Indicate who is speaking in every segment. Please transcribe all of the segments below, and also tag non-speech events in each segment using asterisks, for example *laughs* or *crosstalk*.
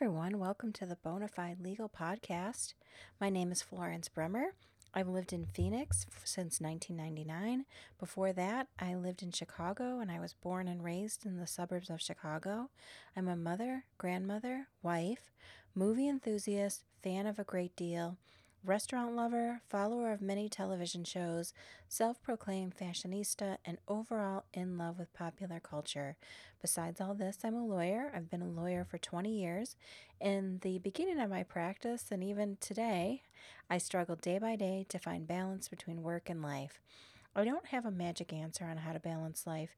Speaker 1: Everyone. Welcome to the Bonafide Legal Podcast. My name is Florence Bremer. I've lived in Phoenix since 1999. Before that, I lived in Chicago and I was born and raised in the suburbs of Chicago. I'm a mother, grandmother, wife, movie enthusiast, fan of a great deal, restaurant lover, follower of many television shows, self proclaimed fashionista, and overall in love with popular culture. Besides all this, I'm a lawyer. I've been a lawyer for 20 years. In the beginning of my practice, and even today, I struggle day by day to find balance between work and life. I don't have a magic answer on how to balance life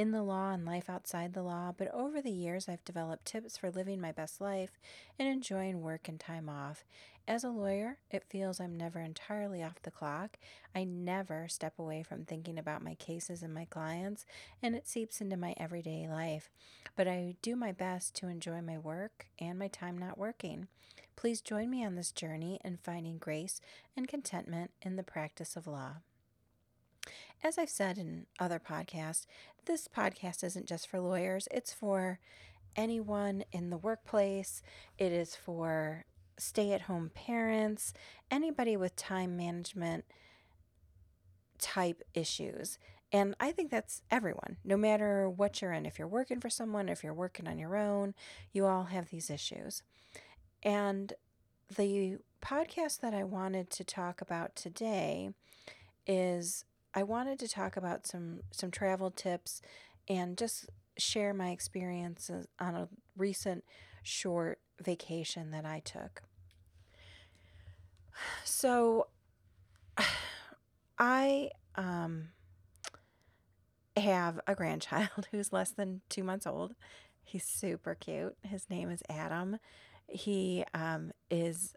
Speaker 1: in the law and life outside the law, but over the years I've developed tips for living my best life and enjoying work and time off. As a lawyer, it feels I'm never entirely off the clock. I never step away from thinking about my cases and my clients, and it seeps into my everyday life. But I do my best to enjoy my work and my time not working. Please join me on this journey in finding grace and contentment in the practice of law. As I've said in other podcasts, this podcast isn't just for lawyers, it's for anyone in the workplace, it is for stay at home parents, anybody with time management type issues. And I think that's everyone, no matter what you're in. If you're working for someone, if you're working on your own, you all have these issues. And the podcast that I wanted to talk about today is I wanted to talk about some some travel tips and just share my experiences on a recent short vacation that I took. So *sighs* I um have a grandchild *laughs* who's less than 2 months old. He's super cute. His name is Adam. He um is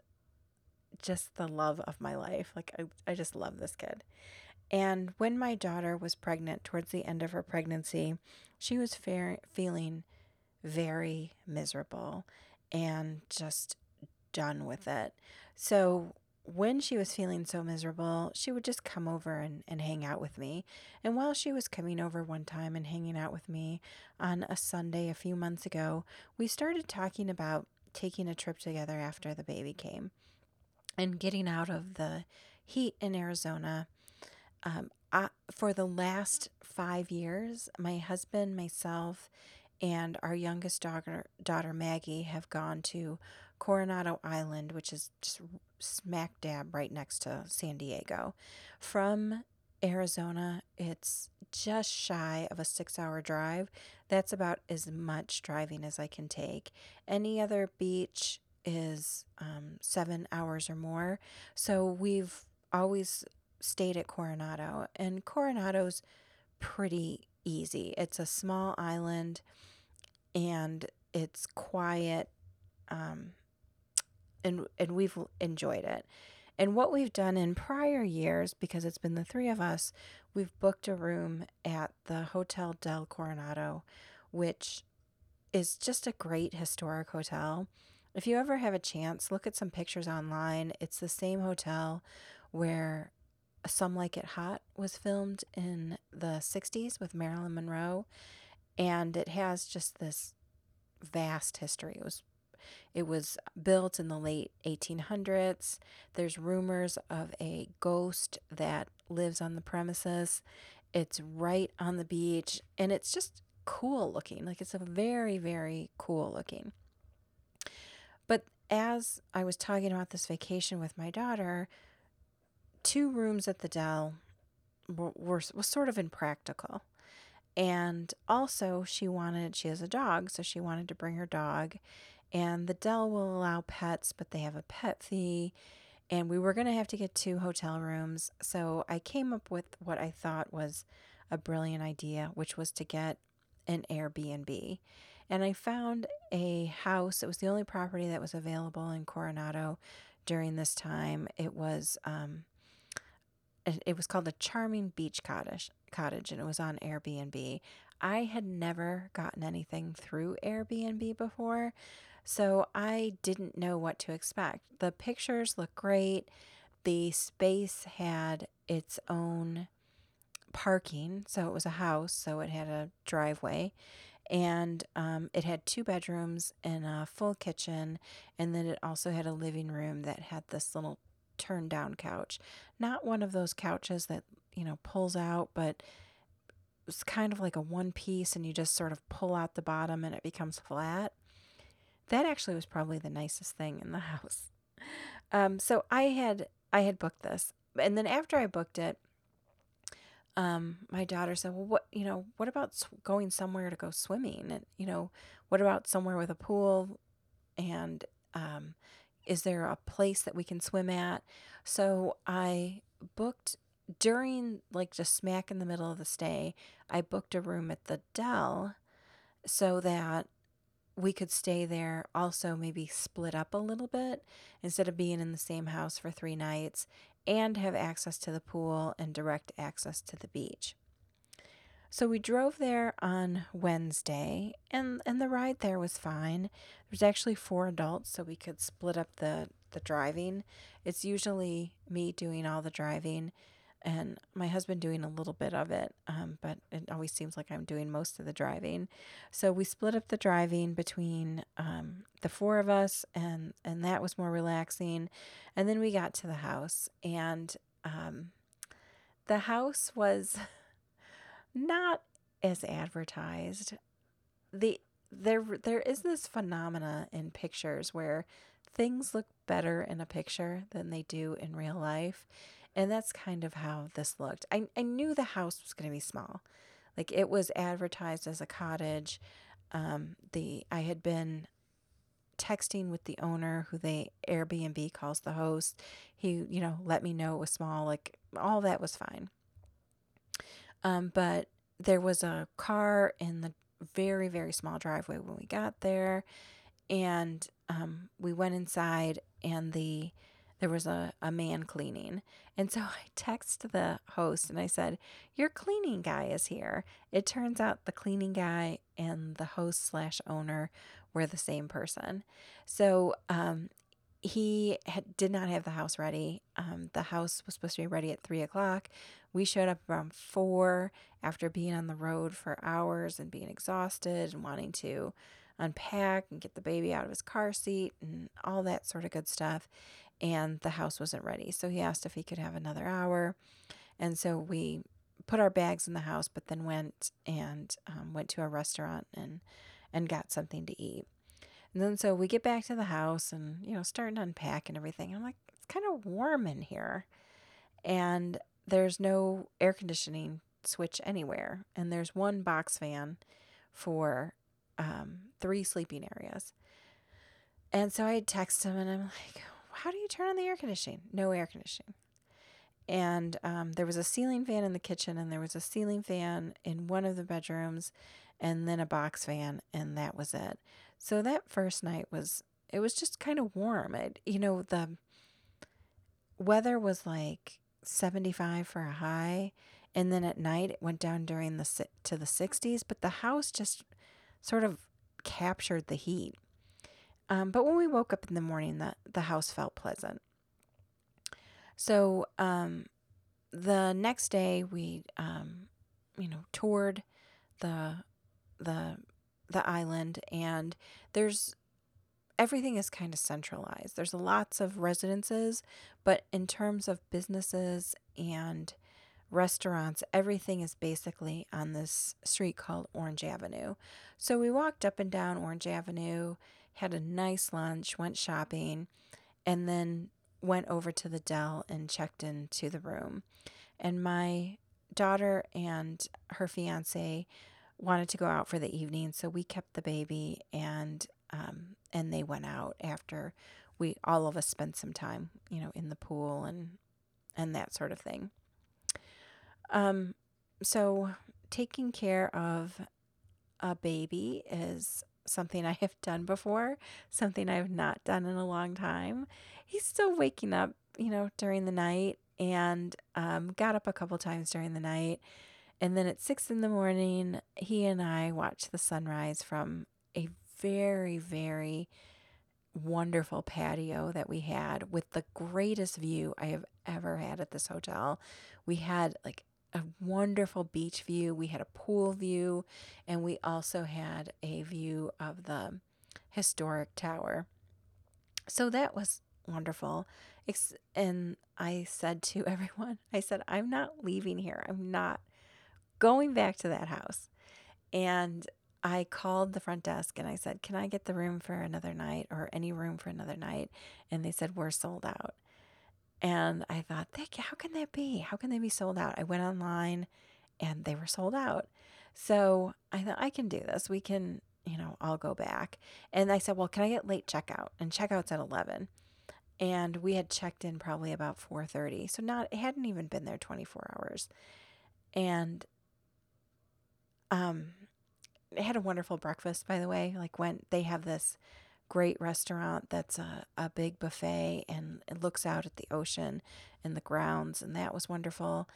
Speaker 1: just the love of my life. Like I, I just love this kid. And when my daughter was pregnant, towards the end of her pregnancy, she was fa- feeling very miserable and just done with it. So when she was feeling so miserable, she would just come over and, and hang out with me. And while she was coming over one time and hanging out with me on a Sunday a few months ago, we started talking about taking a trip together after the baby came and getting out of the heat in Arizona um, I, for the last five years, my husband, myself, and our youngest daughter, daughter Maggie, have gone to Coronado Island, which is just smack dab right next to San Diego. From Arizona, it's just shy of a six hour drive. That's about as much driving as I can take. Any other beach is um, seven hours or more. So we've always stayed at Coronado, and Coronado's pretty easy. It's a small island and it's quiet. Um, and, and we've enjoyed it. And what we've done in prior years, because it's been the three of us, we've booked a room at the Hotel del Coronado, which is just a great historic hotel. If you ever have a chance, look at some pictures online. It's the same hotel where some Like It Hot was filmed in the 60s with Marilyn Monroe, and it has just this vast history. It was it was built in the late 1800s. There's rumors of a ghost that lives on the premises. It's right on the beach and it's just cool looking. Like it's a very very cool looking. But as I was talking about this vacation with my daughter, two rooms at the Del were, were was sort of impractical. And also, she wanted, she has a dog, so she wanted to bring her dog. And the Del will allow pets, but they have a pet fee. And we were going to have to get two hotel rooms. So I came up with what I thought was a brilliant idea, which was to get an Airbnb. And I found a house. It was the only property that was available in Coronado during this time. It was um, it was called the Charming Beach Cottage, cottage and it was on Airbnb. I had never gotten anything through Airbnb before, so I didn't know what to expect. The pictures look great. The space had its own parking, so it was a house, so it had a driveway. and um, it had two bedrooms and a full kitchen, and then it also had a living room that had this little turn down couch. Not one of those couches that, you know, pulls out, but it's kind of like a one piece and you just sort of pull out the bottom and it becomes flat. That actually was probably the nicest thing in the *laughs* house. Um, so I had I had booked this, and then after I booked it, um, my daughter said, "Well, what you know? What about going somewhere to go swimming? And you know, what about somewhere with a pool? And um, is there a place that we can swim at?" So I booked during like just smack in the middle of the stay. I booked a room at the Del so that we could stay there also maybe split up a little bit instead of being in the same house for three nights and have access to the pool and direct access to the beach. So we drove there on Wednesday and and the ride there was fine. There's actually four adults so we could split up the the driving. It's usually me doing all the driving and my husband doing a little bit of it, um, but it always seems like I'm doing most of the driving. So we split up the driving between um, the four of us, and and that was more relaxing. And then we got to the house, and um, the house was *laughs* not as advertised. the there there is this phenomena in pictures where things look better in a picture than they do in real life and that's kind of how this looked. I, I knew the house was going to be small. Like it was advertised as a cottage. Um, the I had been texting with the owner who they Airbnb calls the host. He, you know, let me know it was small. Like all that was fine. Um, but there was a car in the very, very small driveway when we got there. And um, we went inside and the there was a, a man cleaning. And so *laughs* I texted the host and I said, Your cleaning guy is here. It turns out the cleaning guy and the host slash owner were the same person. So um, he had, did not have the house ready. Um, the house was supposed to be ready at three o'clock. We showed up around four after being on the road for hours and being exhausted and wanting to unpack and get the baby out of his car seat and all that sort of good stuff and the house wasn't ready. So he asked if he could have another hour. And so we put our bags in the house, but then went and um, went to a restaurant and and got something to eat. And then so we get back to the house and you know starting to unpack and everything. I'm like, it's kind of warm in here, and there's no air conditioning switch anywhere, and there's one box fan for um, three sleeping areas. And so I text him and I'm like, how do you turn on the air conditioning? No air conditioning. And um, there was a ceiling fan in the kitchen, and there was a ceiling fan in one of the bedrooms, and then a box fan, and that was it. So that first night was it was just kind of warm. It, you know, the weather was like 75 for a high, and then at night it went down during the to the 60s, but the house just sort of captured the heat. Um, but when we woke up in the morning, the, the house felt pleasant. So um, the next day, we, um, you know, toured the the the island, and there's everything is kind of centralized. There's lots of residences, but in terms of businesses and restaurants, everything is basically on this street called Orange Avenue. So we walked up and down Orange Avenue had a nice lunch, went shopping, and then went over to the Del and checked into the room. And my daughter and her fiance wanted to go out for the evening, so we kept the baby and um, and they went out after we all of us spent some time, you know, in the pool and and that sort of thing. Um, so taking care of a baby is something *laughs* I have done before, something I have not done in a long time. He's still waking up, you know, during the night and um, got up a couple times during the night. And then at six in the morning, he and I watched the sunrise from a very, very wonderful patio that we had with the greatest view I have ever had at this hotel. We had like a wonderful beach view. We had a pool view, and we also had a view of the historic tower. So that was wonderful. And I said to *laughs* everyone, I said, I'm not leaving here. I'm not going back to that house. And I called the front desk and I said, Can I get the room for another night or any room for another night? And they said, We're sold out. And I thought, how can that be? How can they be sold out? I went online and they were sold out. So I thought, I can do this. We can, you know, I'll go back. And I said, Well, can I get late checkout? And checkout's at 11 and we had checked in probably about 4:30 so not it hadn't even been there 24 hours and um it had a wonderful breakfast by the way like when they have this great restaurant that's a, a big buffet and it looks out at the ocean and the grounds and that was wonderful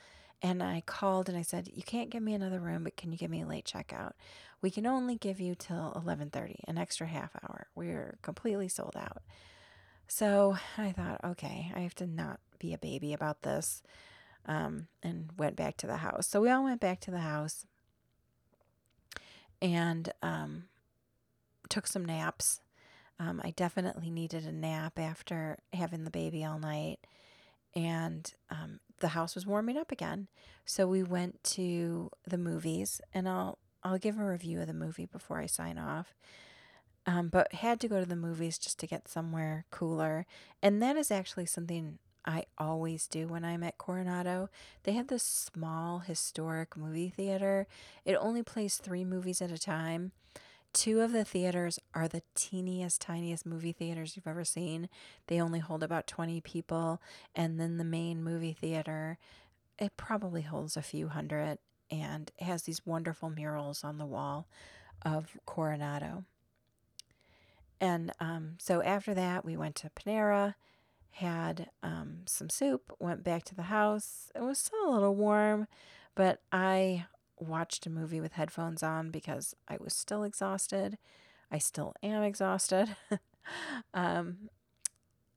Speaker 1: and I called and I said, "You can't give me another room, but can you give me a late checkout? We can only give you till 11:30, an extra half hour. We're completely sold out." So I thought, okay, I have to not be a baby about this. Um, and went back to the house. So we all went back to the house and um, took some naps. Um, I definitely needed a nap after having the baby all night. And um, the house was warming up again. So we went to the movies, and I'll I'll give a review of the movie before I sign off um, but had to go to the movies just to get somewhere cooler. And that is actually something I always do when I'm at Coronado. They have this small historic movie theater. It only plays three movies at a time. Two of the theaters are the teeniest, tiniest movie theaters you've ever seen. They only hold about 20 people. And then the main movie theater, it probably holds a few hundred and has these wonderful murals on the wall of Coronado. And um, so after that, we went to Panera, had um, some soup, went back to the house. It was still a little warm, but I watched a movie with headphones on because I was still exhausted. I still am exhausted, *laughs* um,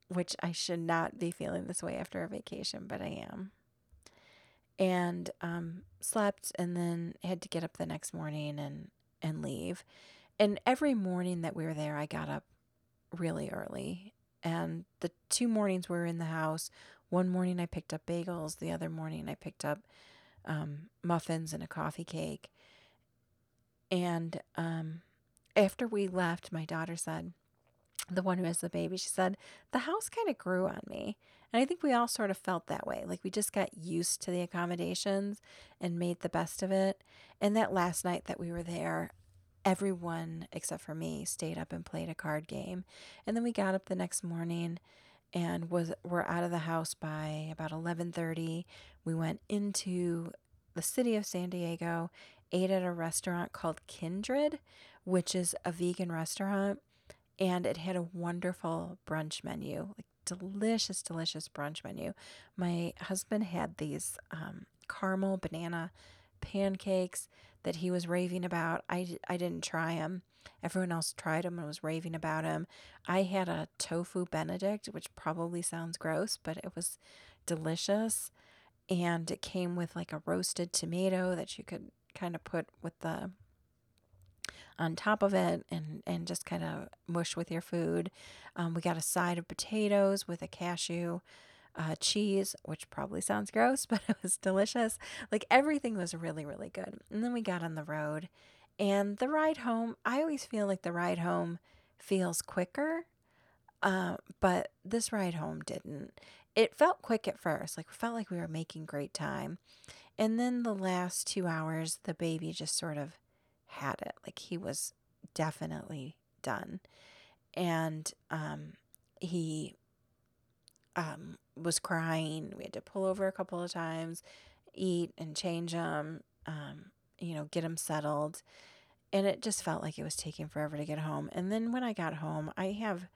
Speaker 1: which I should not be feeling this way after a vacation, but I am. And um, slept and then had to get up the next morning and, and leave. And every morning that we were there, I got up really early. And the two mornings we were in the house, one morning I picked up bagels, the other morning I picked up um, muffins and a coffee cake. And um, after we left, my daughter said, the one who has the baby, she said, the house kind of grew on me. And I think we all sort of felt that way. Like we just got used to the accommodations and made the best of it. And that last night that we were there, everyone except for me stayed up and played a card game. And then we got up the next morning and was were out of the house by about 11:30. We went into the city of San Diego, ate at a restaurant called Kindred, which is a vegan restaurant, and it had a wonderful brunch menu, like delicious, delicious brunch menu. My husband had these um, caramel banana pancakes that he was raving about. I, I didn't try them. Everyone else tried them and was raving about them. I had a tofu benedict, which probably sounds gross, but it was delicious. And it came with like a roasted tomato that you could kind of put with the on top of it and and just kind of mush with your food. Um, we got a side of potatoes with a cashew uh, cheese, which probably sounds gross, *laughs* but it was delicious. Like everything was really, really good. And then we got on the road, and the ride home, I always feel like the ride home feels quicker, uh, but this ride home didn't. It felt quick at first, like we felt like we were making great time. And then the last two hours, the baby just sort of had it. Like he was definitely done. And um, he um, was crying. We had to pull over a couple of times, eat and change him, um, you know, get him settled. And it just felt like it was taking forever to get home. And then when I got home, I have,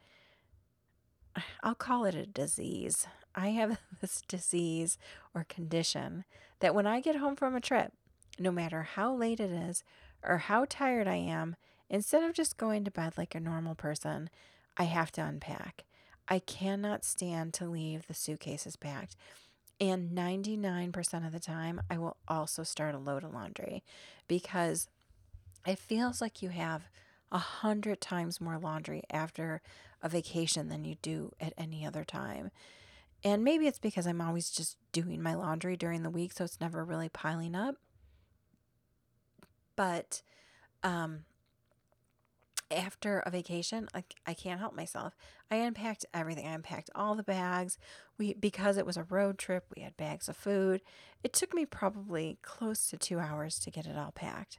Speaker 1: *sighs* I'll call it a disease. I have *laughs* this disease or condition that when I get home from a trip, no matter how late it is or how tired I am, instead of just going to bed like a normal person, I have to unpack. I cannot stand to leave the suitcases packed. And 99% of the time, I will also start a load of laundry because it feels like you have a hundred times more laundry after a vacation than you do at any other time. And maybe it's because I'm always just doing my laundry during the week, so it's never really piling up. But um, after a vacation, like I can't help myself. I unpacked everything. I unpacked all the bags. We because it was a road trip, we had bags of food. It took me probably close to two hours to get it all packed.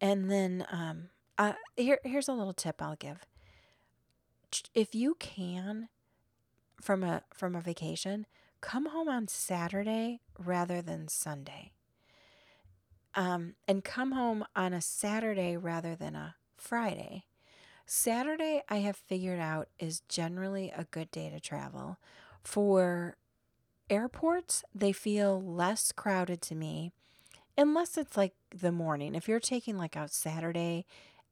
Speaker 1: And then um, uh, here here's a little tip I'll give. If you can, from a from a vacation, come home on Saturday rather than Sunday. Um, and come home on a Saturday rather than a Friday. Saturday, I have figured out, is generally a good day to travel. For airports, they feel less crowded to me, unless it's like the morning. If you're taking like a Saturday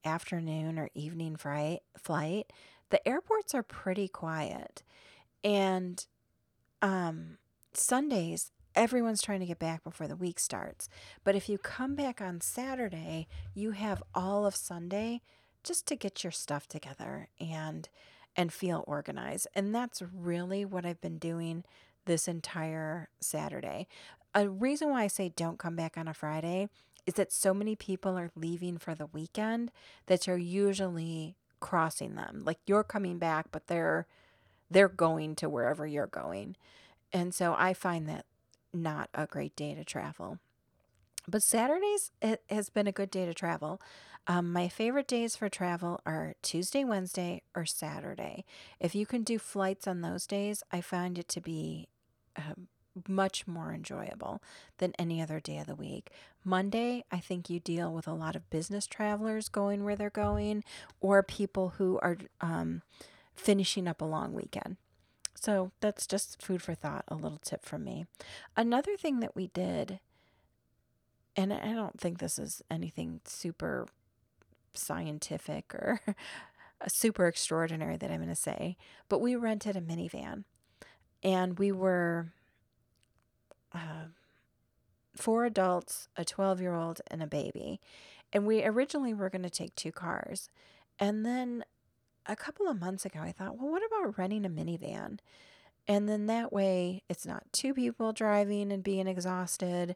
Speaker 1: afternoon or evening flight, the airports are pretty quiet. And um, Sundays, everyone's trying to get back before the week starts. But if you come back on Saturday, you have all of Sunday just to get your stuff together and and feel organized. And that's really what I've been doing this entire Saturday. A reason why I say don't come back on a Friday is that so many people are leaving for the weekend that you're usually crossing them. Like you're coming back, but they're they're going to wherever you're going. And so I find that not a great day to travel. But Saturdays it has been a good day to travel. Um, my favorite days for travel are Tuesday, Wednesday, or Saturday. If you can do flights on those days, I find it to be uh, much more enjoyable than any other day of the week. Monday, I think you deal with a lot of business travelers going where they're going or people who are um, finishing up a long weekend. So that's just food for thought, a little tip from me. Another thing that we did, and I don't think this is anything super scientific or *laughs* super extraordinary that I'm going to say, but we rented a minivan and we were uh, four adults, a 12 year old, and a baby. And we originally were going to take two cars. And then a couple of months ago, I thought, well, what about renting a minivan? And then that way, it's not two people driving and being exhausted,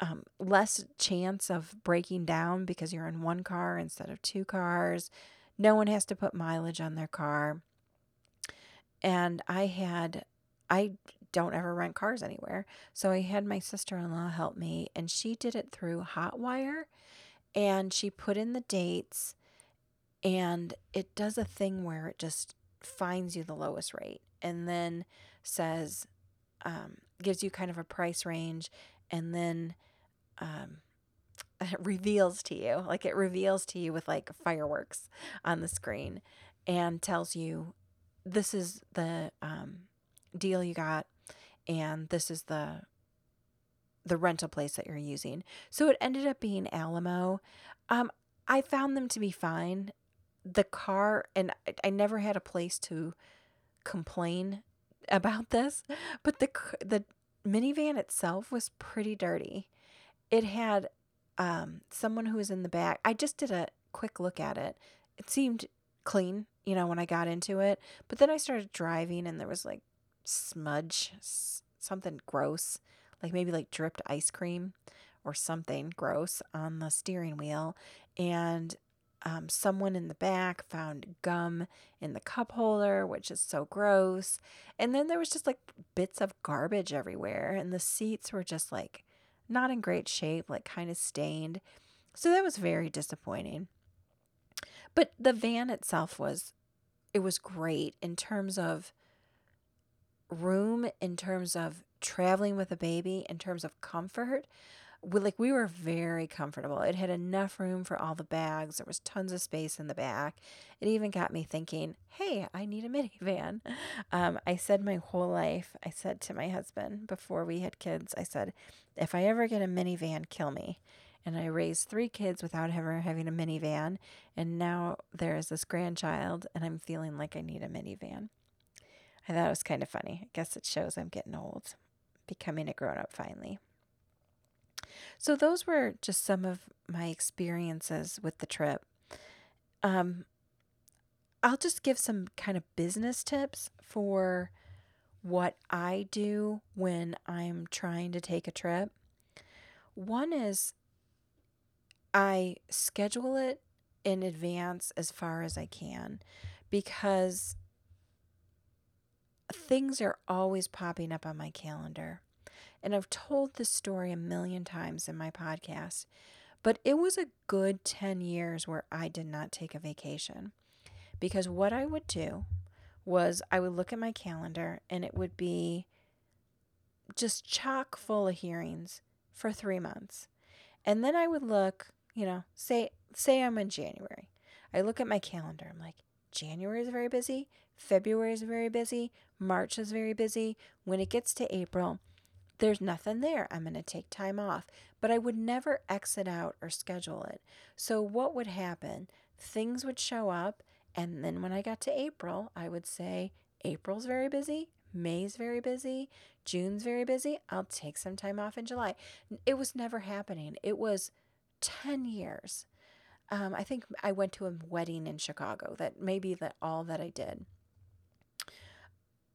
Speaker 1: um, less chance of breaking down because you're in one car instead of two cars. No one has to put mileage on their car. And I had, I don't ever rent cars anywhere. So I had my sister in law help me, and she did it through Hotwire. And she put in the dates and it does a thing where it just finds you the lowest rate and then says um, gives you kind of a price range and then um, *laughs* reveals to you like it reveals to you with like fireworks on the screen and tells you this is the um, deal you got and this is the the rental place that you're using. So it ended up being alamo. Um, i found them to be fine the car, and I never had a place to complain about this, but the the minivan itself was pretty dirty. It had um, someone who was in the back. I just did a quick look at it. It seemed clean, you know, when I got into it. But then I started driving, and there was like smudge, something gross, like maybe like dripped ice cream or something gross on the steering wheel. And um, someone in the back found gum in the cup holder, which is so gross. And then there was just like bits of garbage everywhere, and the seats were just like not in great shape, like kind of stained. So that was very disappointing. But the van itself was it was great in terms of room, in terms of traveling with a baby, in terms of comfort we like we were very comfortable. It had enough room for all the bags. There was tons of space in the back. It even got me thinking, "Hey, I need a minivan." Um, I said my whole life. I said to my husband before we had kids, I said, "If I ever get a minivan, kill me." And I raised three kids without ever having a minivan, and now there is this grandchild, and I'm feeling like I need a minivan. I thought it was kind of funny. I guess it shows I'm getting old, becoming a grown up finally. So, those were just some of my experiences with the trip. Um, I'll just give some kind of business tips for what I do when I'm trying to take a trip. One is I schedule it in advance as far as I can because things are always popping up on my calendar. And I've told this story a million times in my podcast, but it was a good 10 years where I did not take a vacation. Because what I would do was I would look at my calendar and it would be just chock full of hearings for 3 months. And then I would look, you know, say say I'm in January. I look at my calendar. I'm like, January is very busy, February is very busy, March is very busy. When it gets to April, there's nothing there. I'm going to take time off. But I would never exit out or schedule it. So, what would happen? Things would show up and then when I got to April, I would say, April's very busy, May's very busy, June's very busy. I'll take some time off in July. It was never happening. It was 10 years. Um, I think I went to a wedding in Chicago. That may be that all that I did.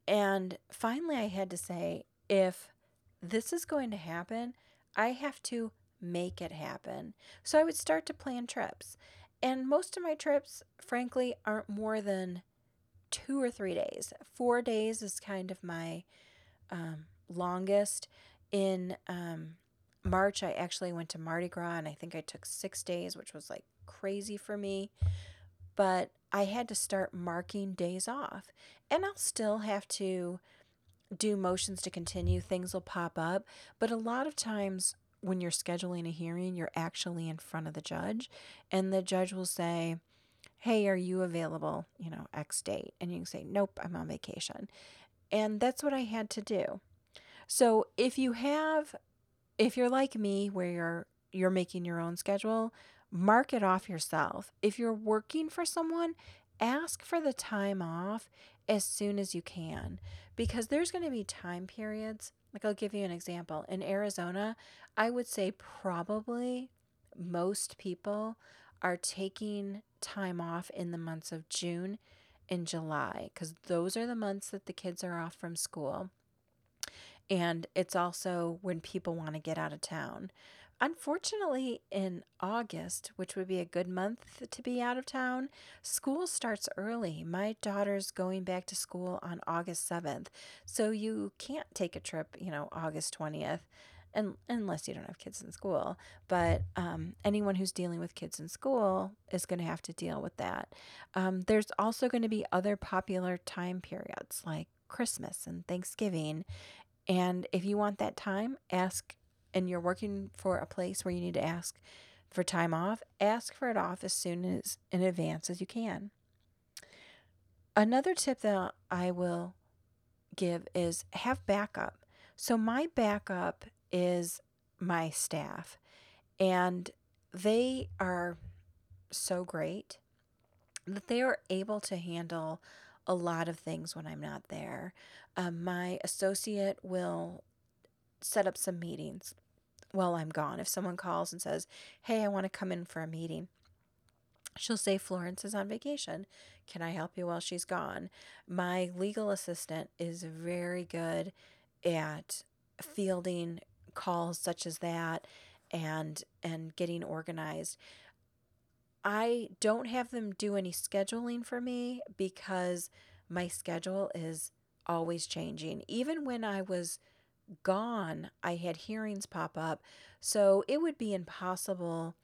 Speaker 1: And finally, I had to say, if this is going to happen, I have to make it happen. So I would start to plan trips. And most of my trips, frankly, aren't more than two or three days. Four days is kind of my um, longest. In um, March, I actually went to Mardi Gras and I think I took six days, which was like crazy for me. But I had to start marking days off. And I'll still have to do motions to continue. Things will pop up. But a lot of times, when you're scheduling a hearing, you're actually in front of the judge, and the judge will say, Hey, are you available? You know, X date. And you can say, Nope, I'm on vacation. And that's what I had to do. So if you have, if you're like me, where you're you're making your own schedule, mark it off yourself. If you're working for someone, ask for the time off as soon as you can because there's going to be time periods like, I'll give you an example. In Arizona, I would say probably most people are taking time off in the months of June and July because those are the months that the kids are off from school. And it's also when people want to get out of town. Unfortunately, in August, which would be a good month to be out of town, school starts early. My daughter's going back to school on August 7th. So you can't take a trip, you know, August 20th. And, unless you don't have kids in school. But um, anyone who's dealing with kids in school is going to have to deal with that. Um, there's also going to be other popular time periods like Christmas and Thanksgiving. And if you want that time, ask and you're working for a place where you need to ask for time off, ask for it off as soon as in advance as you can. Another tip that I will give is have backup. So my backup is my staff, and they are so great that they are able to handle a lot of things when I'm not there. Um, my associate will set up some meetings while I'm gone. If someone calls and says, Hey, I want to come in for a meeting, she'll say, Florence is on vacation. Can I help you while she's gone? My legal assistant is very good at fielding calls such as that and and getting organized. I don't have them do any scheduling for me because my schedule is always changing. Even when I was gone, I had hearings pop up. So it would be impossible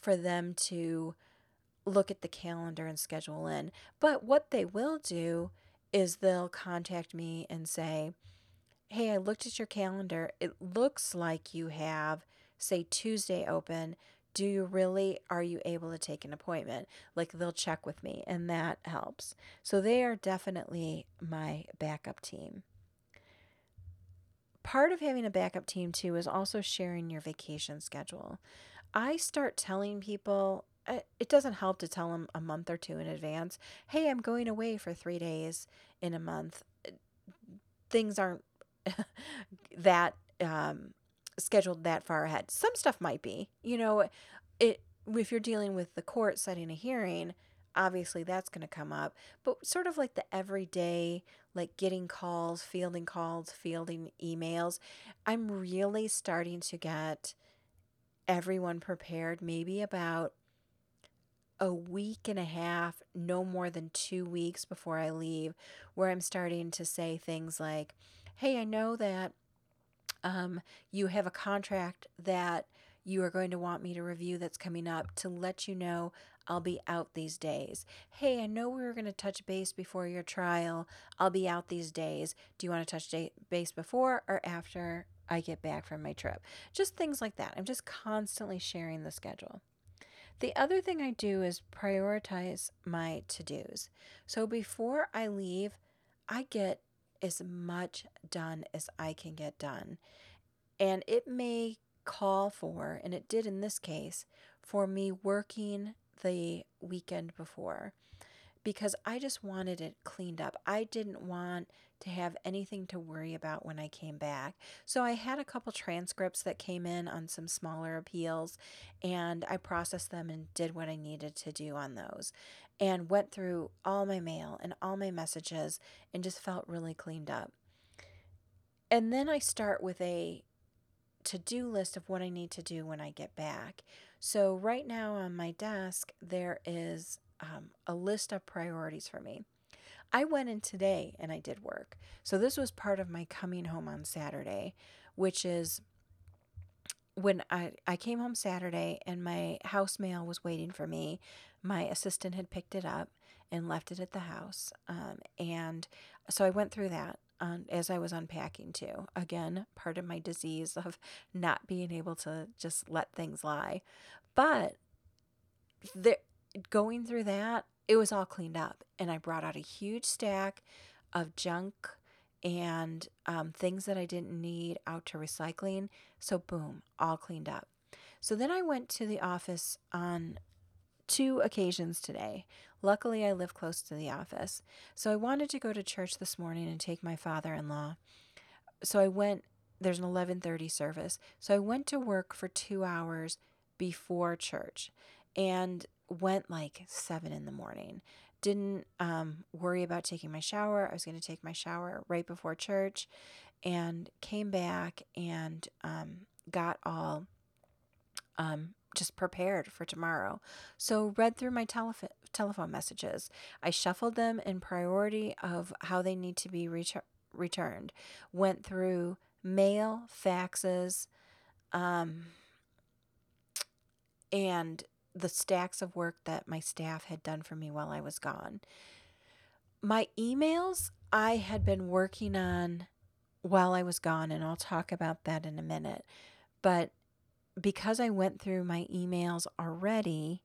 Speaker 1: for them to look at the calendar and schedule in. But what they will do is they'll contact me and say, Hey, I looked at your calendar. It looks like you have, say, Tuesday open. Do you really, are you able to take an appointment? Like they'll check with me, and that helps. So they are definitely my backup team part of having a backup team too is also sharing your vacation schedule. I start telling people uh, it doesn't help to tell them a month or two in advance, hey, I'm going away for three days in a month. things aren't *laughs* that um, scheduled that far ahead. Some stuff might be, you know, it if you're dealing with the court setting a hearing, obviously that's going to come up. But sort of like the everyday, like getting calls, fielding calls, fielding emails, I'm really starting to get everyone prepared. Maybe about a week and a half, no more than two weeks before I leave, where I'm starting to say things like, Hey, I know that um, you have a contract that you are going to want me to review that's coming up to let you know I'll be out these days. Hey, I know we were going to touch base before your trial. I'll be out these days. Do you want to touch base before or after I get back from my trip? Just things like that. I'm just constantly sharing the schedule. The other thing I do is prioritize my to dos. So before I leave, I get as much done as I can get done. And it may call for, and it did in this case, for me working the weekend before because I just wanted it cleaned up. I didn't want to have anything to worry about when I came back. So I had a couple transcripts that came in on some smaller appeals and I processed them and did what I needed to do on those and went through all my mail and all my messages and just felt really cleaned up. And then I start with a to do list of what I need to do when I get back. So, right now on my desk, there is um, a list of priorities for me. I went in today and I did work. So, this was part of my coming home on Saturday, which is when I, I came home Saturday and my house mail was waiting for me. My assistant had picked it up and left it at the house. Um, and so I went through that as I was unpacking too. Again, part of my disease of *laughs* not being able to just let things lie. But the, going through that, it was all cleaned up. And I brought out a huge stack of junk and um, things that I didn't need out to recycling. So, boom, all cleaned up. So then I went to the office on two occasions today. Luckily, I live close to the office. So I wanted to go to church this morning and take my father-in-law. So I went there's an 11:30 service. So I went to work for 2 hours before church and went like 7 in the morning. Didn't um, worry about taking my shower. I was going to take my shower right before church and came back and um, got all um, just prepared for tomorrow. So read through my telef- telephone messages. I shuffled them in priority of how they need to be ret- returned. Went through mail, faxes, um, and the stacks of work that my staff had done for me while I was gone. My emails I had been working on while I was gone, and I'll talk about that in a minute. But because I went through my emails already,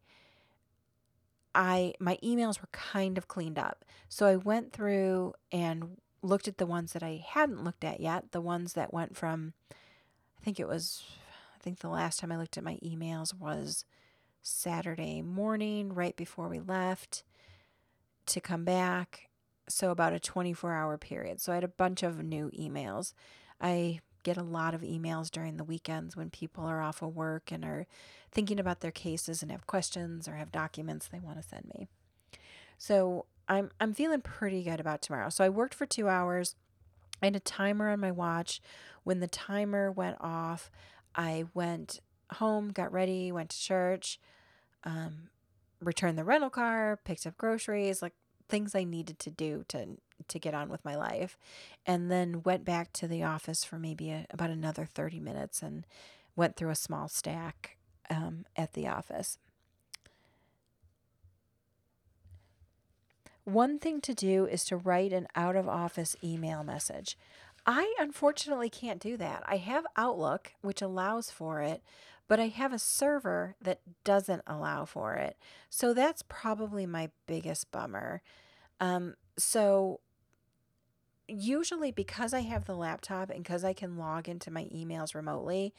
Speaker 1: I my emails were kind of cleaned up. So I went through and looked at the ones that I hadn't looked at yet, the ones that went from I think it was I think the last time I looked at my emails was Saturday morning right before we left to come back. So about a 24 hour period. So I had a bunch of new emails. I get a lot of emails during the weekends when people are off of work and are thinking about their cases and have questions or have documents they want to send me. So I'm I'm feeling pretty good about tomorrow. So I worked for 2 hours. I had a timer on my watch. When the timer went off, I went home, got ready, went to church, um, returned the rental car, picked up groceries, like things I needed to do to to get on with my life and then went back to the office for maybe a, about another 30 minutes and went through a small stack um, at the office. One thing to do is to write an out of office email message. I unfortunately can't do that. I have Outlook, which allows for it, but I have a server that doesn't allow for it. So that's probably my biggest bummer. Um, so usually because I have the laptop and because I can log into my emails remotely,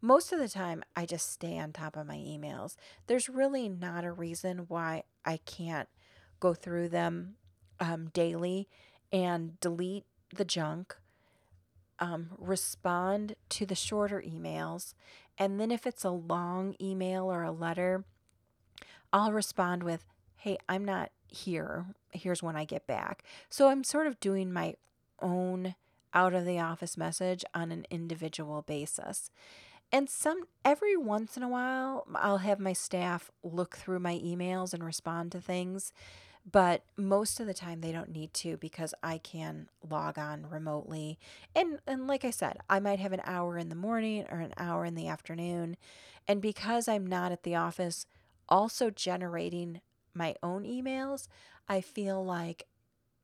Speaker 1: most of the time I just stay on top of my emails. There's really not a reason why I can't go through them um, daily and delete the junk, um, respond to the shorter emails. And then if it's a long email or a letter, I'll respond with, hey, I'm not here. Here's when I get back. So I'm sort of doing my own out of the office message on an individual basis. And some every once in a while, I'll have my staff look through my emails and respond to things, but most of the time they don't need to because I can log on remotely. And and like I said, I might have an hour in the morning or an hour in the afternoon, and because I'm not at the office also generating my own emails, I feel like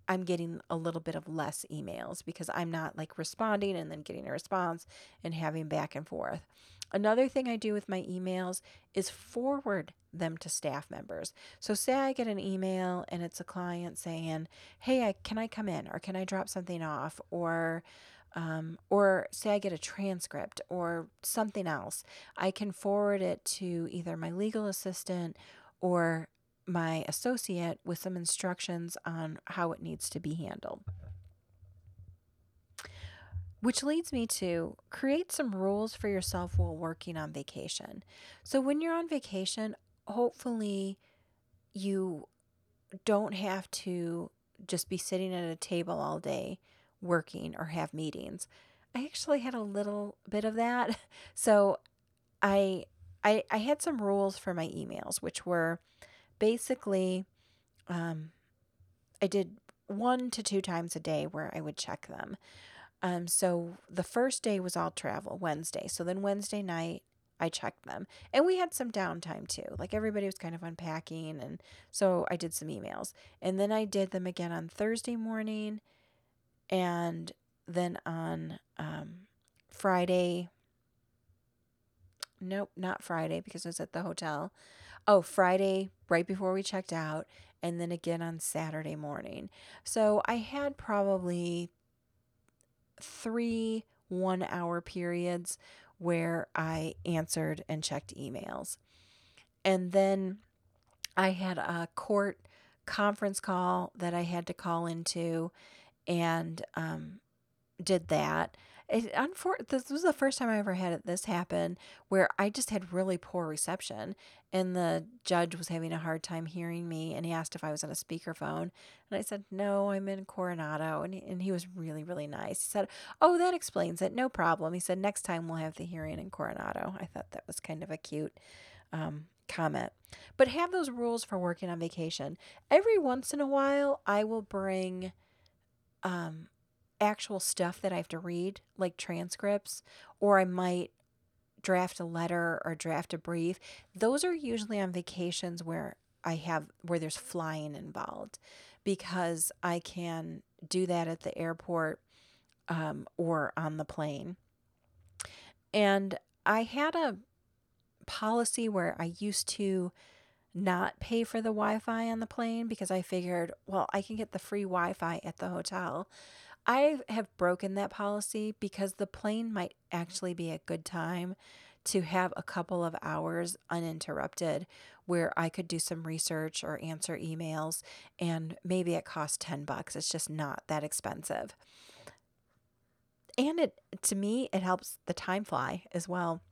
Speaker 1: I'm getting a little bit of less emails because I'm not like responding and then getting a response and having back and forth. Another thing I do with my emails is forward them to staff members. So, say I get an email and it's a client saying, "Hey, I, can I come in or can I drop something off?" or um, or say I get a transcript or something else, I can forward it to either my legal assistant or my associate with some instructions on how it needs to be handled. Which leads me to create some rules for yourself while working on vacation. So, when you're on vacation, hopefully you don't have to just be sitting at a table all day working or have meetings. I actually had a little bit of that. *laughs* So, I I, I had some rules for my emails, which were basically, um, I did one to two times a day where I would check them. Um, so the first day was all travel, Wednesday. So then Wednesday night, I checked them. And we had some downtime too. Like everybody was kind of unpacking. And so I did some emails. And then I did them again on Thursday morning. And then on um, Friday. Nope, not Friday because I was at the hotel. Oh, Friday, right before we checked out, and then again on Saturday morning. So I had probably three one hour periods where I answered and checked emails. And then I had a court conference call that I had to call into and um, did that. It, unfor- this was the first time I ever had this happen where I just had really poor reception and the judge was having a hard time hearing me and he asked if I was on a speakerphone and I said no I'm in Coronado and he, and he was really really nice. He said oh that explains it. No problem. He said next time we'll have the hearing in Coronado. I thought that was kind of a cute um, comment. But have those rules for working on vacation. Every once in a while I will bring um, actual stuff that I have to read, like transcripts, or I might draft a letter or draft a brief. Those are usually on vacations where I have where there's flying involved because I can do that at the airport um, or on the plane. And I had a policy where I used to not pay for the Wi Fi on the plane because I figured, well, I can get the free Wi Fi at the hotel. I have broken that policy because the plane might actually be a good time to have a couple of hours uninterrupted where I could do some research or answer emails and maybe it costs 10 bucks. It's just not that expensive. And it to me it helps the time fly as well.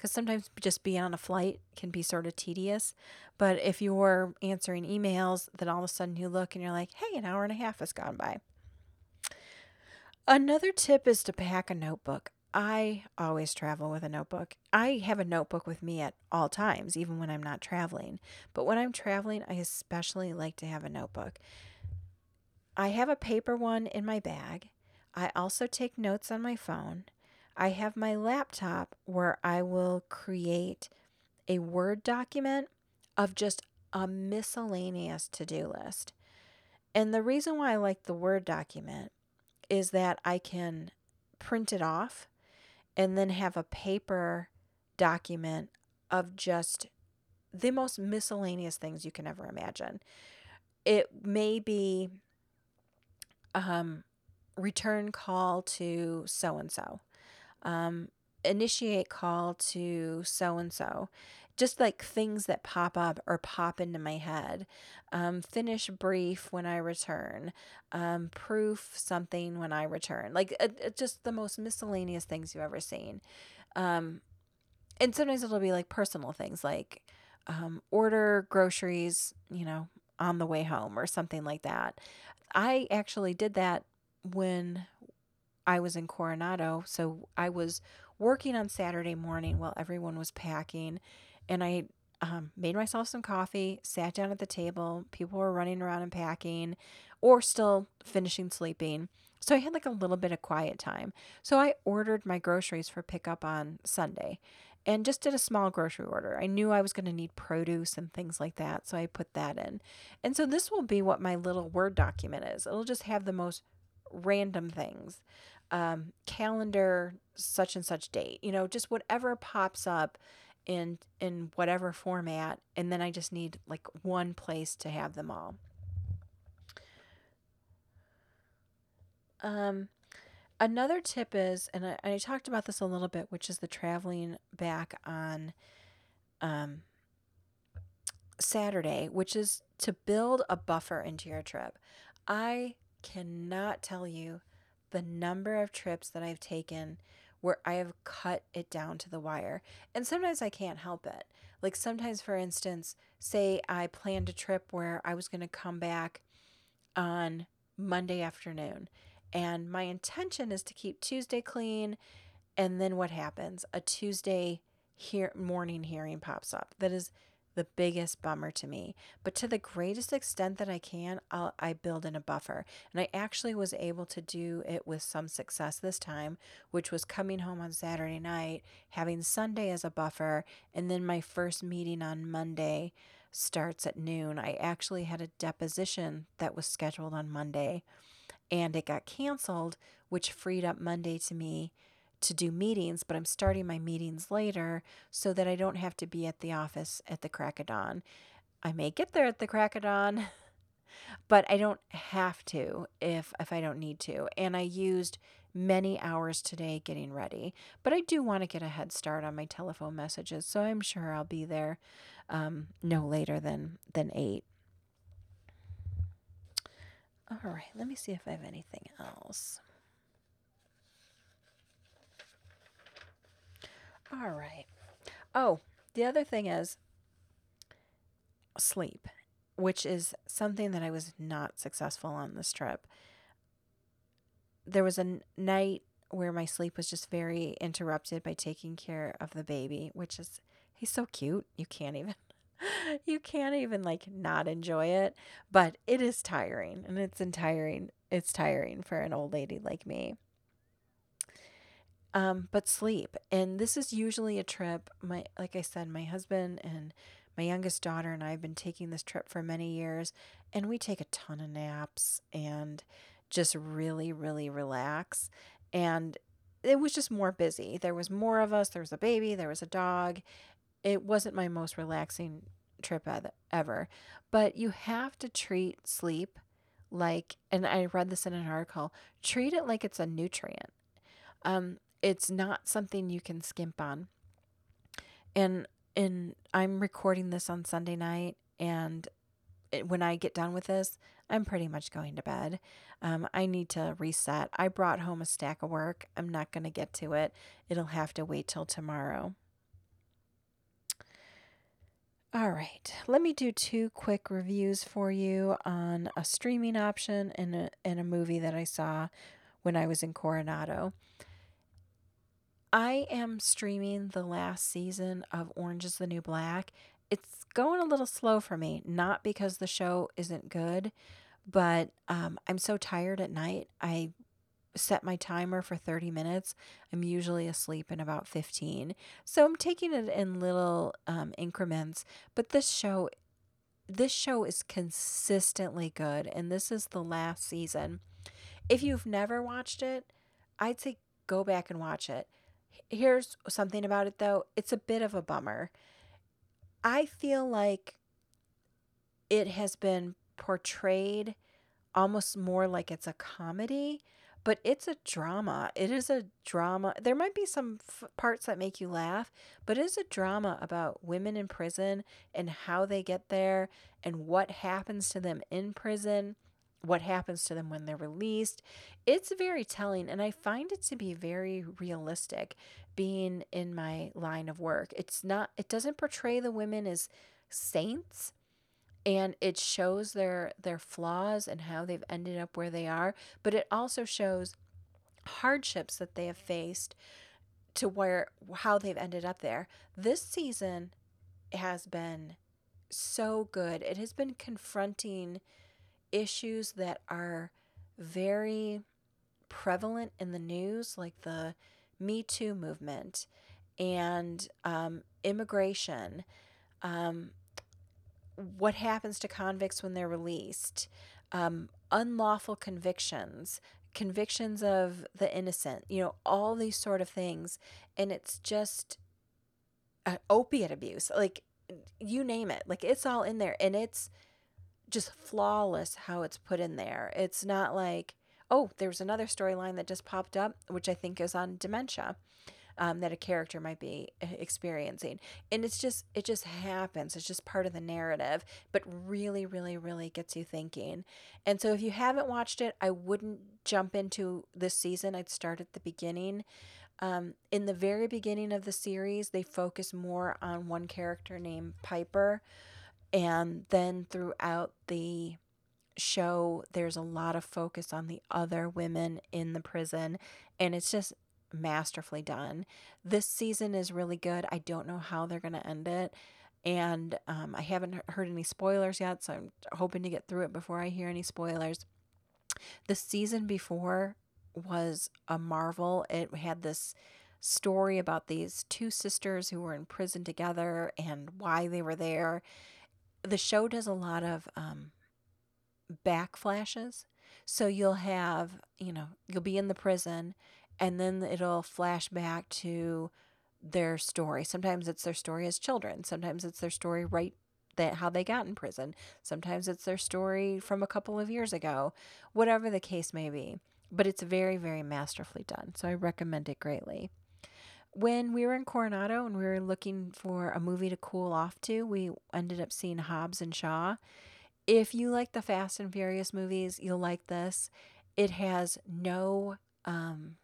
Speaker 1: Cuz sometimes just being on a flight can be sort of tedious, but if you're answering emails, then all of a sudden you look and you're like, "Hey, an hour and a half has gone by." Another tip is to pack a notebook. I always travel with a notebook. I have a notebook with me at all times, even when I'm not traveling. But when I'm traveling, I especially like to have a notebook. I have a paper one in my bag. I also take notes on my phone. I have my laptop where I will create a Word document of just a miscellaneous to do list. And the reason why I like the Word document is that I can print it off and then have a paper document of just the most miscellaneous things you can ever imagine. It may be um, return call to so and so, initiate call to so and so. Just like things that pop up or pop into my head. Um, finish brief when I return, um, proof something when I return. Like uh, uh, just the most miscellaneous things you've ever seen. Um, and sometimes it'll be like personal things like um, order groceries, you know, on the way home or something like that. I actually did that when I was in Coronado. So I was working on Saturday morning while everyone was packing, and I um, made myself some coffee, sat down at the table. People were running around and packing or still finishing sleeping. So I had like a little bit of quiet time. So I ordered my groceries for pickup on Sunday and just did a small grocery order. I knew I was going to need produce and things like that, so I put that in. And so this will be what my little Word document is. It'll just have the most random things. Um, calendar such and such date, you know, just whatever pops up in in whatever format and then I just need like one place to have them all. Um Another tip is, and I, I, talked about this a little bit, which is the traveling back on um, Saturday, which is to build a buffer into your trip. I cannot tell you the number of trips that I've taken where I have cut it down to the wire. And sometimes I can't help it. Like sometimes, for instance, say I planned a trip where I was going to come back on Monday afternoon and my intention is to keep Tuesday clean. And then what happens? A Tuesday morning hearing pops up. That is the biggest bummer to me. But to the greatest extent that I can, I'll, I build in a buffer. And I actually was able to do it with some success this time, which was coming home on Saturday night, having Sunday as a buffer, and then my first meeting on Monday starts at noon. I actually had a deposition that was scheduled on Monday and it got canceled, which freed up Monday to me to do meetings, but I'm starting my meetings later so that I don't have to be at the office at the crack of dawn. I may get there at the crack of dawn, *laughs* but I don't have to if if I don't need to. And I used many hours today getting ready, but I do want to get a head start on my telephone messages, so I'm sure I'll be there um, no later than than eight. All right, let me see if I have anything else. All right. Oh, the other thing is sleep, which is something that I was not successful on this trip. There was a n- night where my sleep was just very interrupted by taking care of the baby, which is, he's so cute. You can't even *laughs* you can't even like not enjoy it, but it is tiring and it's tiring. It's tiring for an old lady like me. Um, but sleep. And this is usually a trip. My like I said, my husband and my youngest daughter and I have been taking this trip for many years, and we take a ton of naps and just really, really relax. And it was just more busy. There was more of us. There was a baby. There was a dog, it wasn't my most relaxing trip ever. But you have to treat sleep like, and I read this in an article, treat it like it's a nutrient. Um, it's not something you can skimp on. And and I'm recording this on Sunday night, and it, when I get done with this, I'm pretty much going to bed. Um, I need to reset. I brought home a stack of work. I'm not going to get to it. It'll have to wait till tomorrow. All right, let me do two quick reviews for you on a streaming option and a, and a movie that I saw when I was in Coronado. I am streaming the last season of Orange is the New Black. It's going a little slow for me, not because the show isn't good, but um, I'm so tired at night. I set my timer for 30 minutes. I'm usually asleep in about 15. So I'm taking it in little um, increments. But this show, this show is consistently good. And this is the last season. If you've never watched it, I'd say go back and watch it. Here's something about it though it's a bit of a bummer. I feel like it has been portrayed almost more like it's a comedy but it's a drama. It is a drama. There might be some f- parts that make you laugh, but it is a drama about women in prison and how they get there and what happens to them in prison, what happens to them when they're released. It's very telling, and I find it to be very realistic being in my line of work. It's not, it doesn't portray the women as saints and it shows their their flaws and how they've ended up where they are but it also shows hardships that they have faced to where how they've ended up there this season has been so good it has been confronting issues that are very prevalent in the news like the me too movement and um, immigration um, what happens to convicts when they're released, um, unlawful convictions, convictions of the innocent, you know, all these sort of things. And it's just uh, opiate abuse, like you name it, like it's all in there. And it's just flawless how it's put in there. It's not like, oh, there's another storyline that just popped up, which I think is on dementia um, that a character might be eh, experiencing. And it's just, it just happens. It's just part of the narrative, but really, really, really gets you thinking. And so if you haven't watched it, I wouldn't jump into this season. I'd start at the beginning. Um, in the very beginning of the series, they focus more on one character named Piper. And then throughout the show, there's a lot of focus on the other women in the prison. And it's just masterfully done. This season is really good. I don't know how they're going to end it. And um, I haven't heard any spoilers yet, so I'm hoping to get through it before I hear any spoilers. The season before was a marvel. It had this story about these two sisters who were in prison together and why they were there. The show does a lot of um, backflashes. So you'll have, you know, you'll be in the prison and then it'll flash back to their story. Sometimes it's their story as children. Sometimes it's their story right that how they got in prison. Sometimes it's their story from a couple of years ago. Whatever the case may be. But it's very very masterfully done. So I recommend it greatly. When we were in Coronado and we were looking for a movie to cool off to, we ended up seeing Hobbs and Shaw. If you like the Fast and Furious movies, you'll like this. It has no um,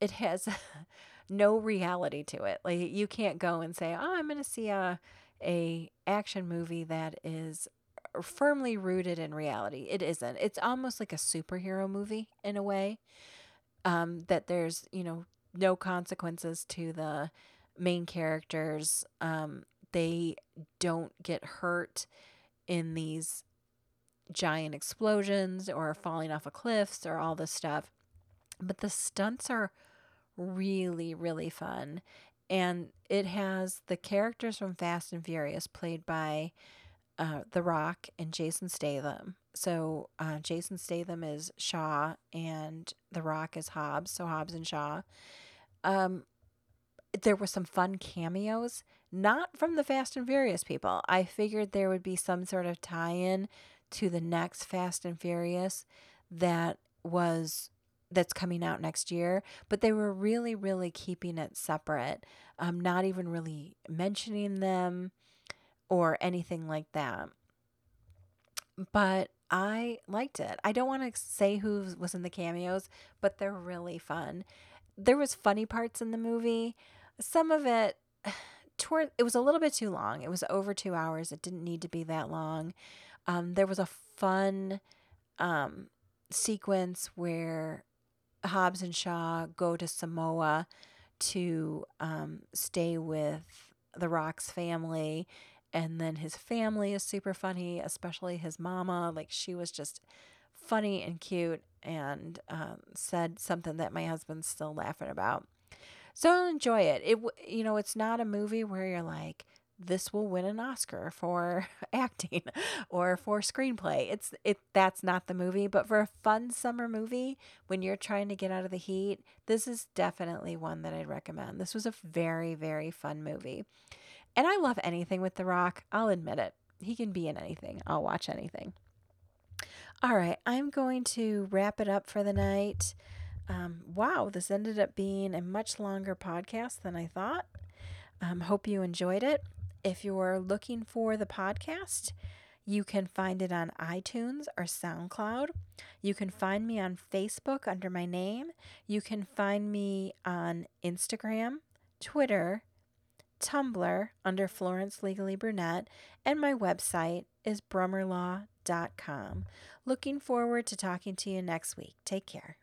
Speaker 1: it has *laughs* no reality to it. Like you can't go and say, "Oh, I'm going to see a a action movie that is firmly rooted in reality." It isn't. It's almost like a superhero movie in a way. Um, that there's you know no consequences to the main characters. Um, they don't get hurt in these giant explosions or falling off of cliffs or all this stuff. But the stunts are really, really fun. And it has the characters from Fast and Furious played by uh, The Rock and Jason Statham. So uh, Jason Statham is Shaw and The Rock is Hobbs. So Hobbs and Shaw. Um, there were some fun cameos, not from the Fast and Furious people. I figured there would be some sort of tie in to the next Fast and Furious that was that's coming out next year, but they were really, really keeping it separate, um, not even really mentioning them or anything like that. But I liked it. I don't want to say who was in the cameos, but they're really fun. There was funny parts in the movie. Some of it *sighs* toward it was a little bit too long. It was over 2 hours. It didn't need to be that long. Um, there was a fun um, sequence where Hobbs and Shaw go to Samoa to um, stay with the Rock's family. And then his family is super funny, especially his mama. Like she was just funny and cute and um, said something that my husband's still laughing about. So enjoy it. It you know, it's not a movie where you're like, this will win an Oscar for *laughs* acting or for screenplay. It's it that's not the movie, but for a fun summer movie when you're trying to get out of the heat, this is definitely one that I'd recommend. This was a very very fun movie. And I love anything with The Rock. I'll admit it. He can be in anything. I'll watch anything. All right, I'm going to wrap it up for the night. Um, wow, this ended up being a much longer podcast than I thought. Um, hope you enjoyed it. If you're looking for the podcast, you can find it on iTunes or SoundCloud. You can find me on Facebook under my name. You can find me on Instagram, Twitter, Tumblr under Florence Legally Brunette, and my website is brummerlaw.com. Looking forward to talking to you next week. Take care.